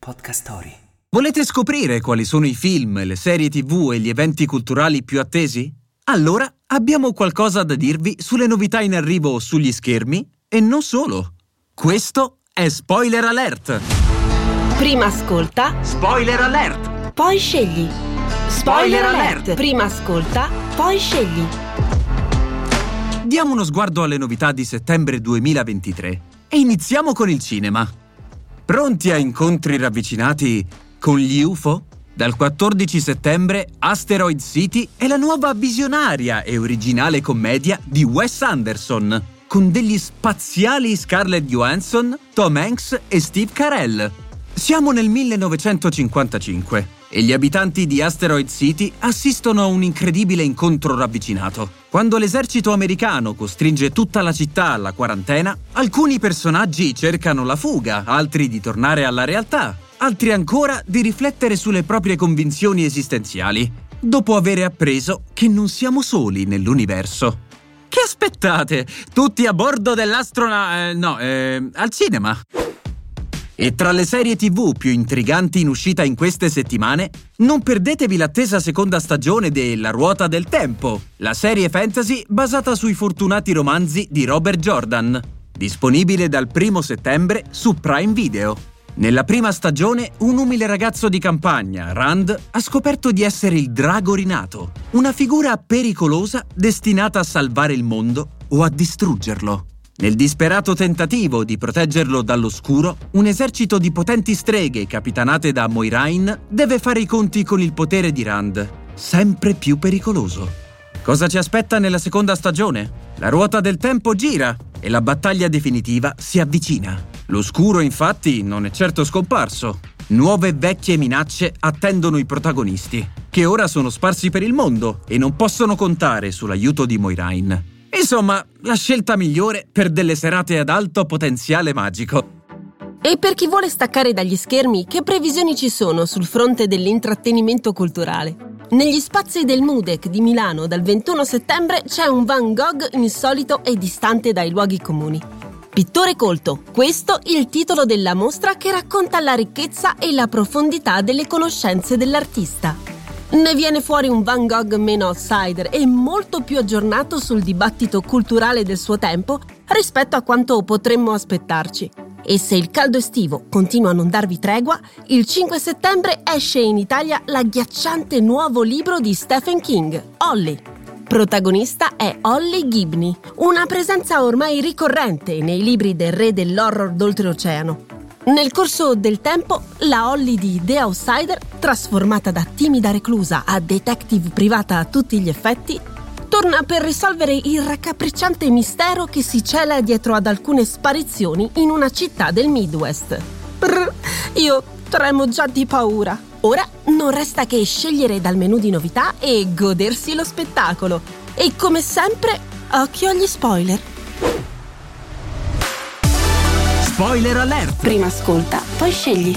Podcast Story. Volete scoprire quali sono i film, le serie tv e gli eventi culturali più attesi? Allora abbiamo qualcosa da dirvi sulle novità in arrivo sugli schermi e non solo. Questo è Spoiler Alert! Prima ascolta, Spoiler Alert! poi scegli. Spoiler alert! Prima ascolta, poi scegli. Diamo uno sguardo alle novità di settembre 2023 e iniziamo con il cinema. Pronti a incontri ravvicinati con gli UFO? Dal 14 settembre Asteroid City è la nuova visionaria e originale commedia di Wes Anderson, con degli spaziali Scarlett Johansson, Tom Hanks e Steve Carell. Siamo nel 1955 e gli abitanti di Asteroid City assistono a un incredibile incontro ravvicinato. Quando l'esercito americano costringe tutta la città alla quarantena, alcuni personaggi cercano la fuga, altri di tornare alla realtà, altri ancora di riflettere sulle proprie convinzioni esistenziali, dopo aver appreso che non siamo soli nell'universo. Che aspettate? Tutti a bordo dell'astrona... Eh, no, eh, al cinema. E tra le serie tv più intriganti in uscita in queste settimane, non perdetevi l'attesa seconda stagione de La ruota del tempo, la serie fantasy basata sui fortunati romanzi di Robert Jordan, disponibile dal 1 settembre su Prime Video. Nella prima stagione, un umile ragazzo di campagna, Rand, ha scoperto di essere il drago rinato, una figura pericolosa destinata a salvare il mondo o a distruggerlo. Nel disperato tentativo di proteggerlo dall'oscuro, un esercito di potenti streghe capitanate da Moiraine deve fare i conti con il potere di Rand, sempre più pericoloso. Cosa ci aspetta nella seconda stagione? La ruota del tempo gira e la battaglia definitiva si avvicina. L'oscuro infatti non è certo scomparso. Nuove e vecchie minacce attendono i protagonisti, che ora sono sparsi per il mondo e non possono contare sull'aiuto di Moiraine. Insomma, la scelta migliore per delle serate ad alto potenziale magico. E per chi vuole staccare dagli schermi, che previsioni ci sono sul fronte dell'intrattenimento culturale? Negli spazi del Mudec di Milano dal 21 settembre c'è un Van Gogh insolito e distante dai luoghi comuni. Pittore colto, questo il titolo della mostra che racconta la ricchezza e la profondità delle conoscenze dell'artista. Ne viene fuori un Van Gogh meno outsider e molto più aggiornato sul dibattito culturale del suo tempo rispetto a quanto potremmo aspettarci. E se il caldo estivo continua a non darvi tregua, il 5 settembre esce in Italia l'agghiacciante nuovo libro di Stephen King, Holly. Protagonista è Holly Gibney, una presenza ormai ricorrente nei libri del re dell'horror d'oltreoceano. Nel corso del tempo, la Holly di The Outsider, trasformata da timida reclusa a detective privata a tutti gli effetti, torna per risolvere il raccapricciante mistero che si cela dietro ad alcune sparizioni in una città del Midwest. Brr, io tremo già di paura. Ora non resta che scegliere dal menù di novità e godersi lo spettacolo. E come sempre, occhio agli spoiler. Spoiler alert! Prima ascolta, poi scegli.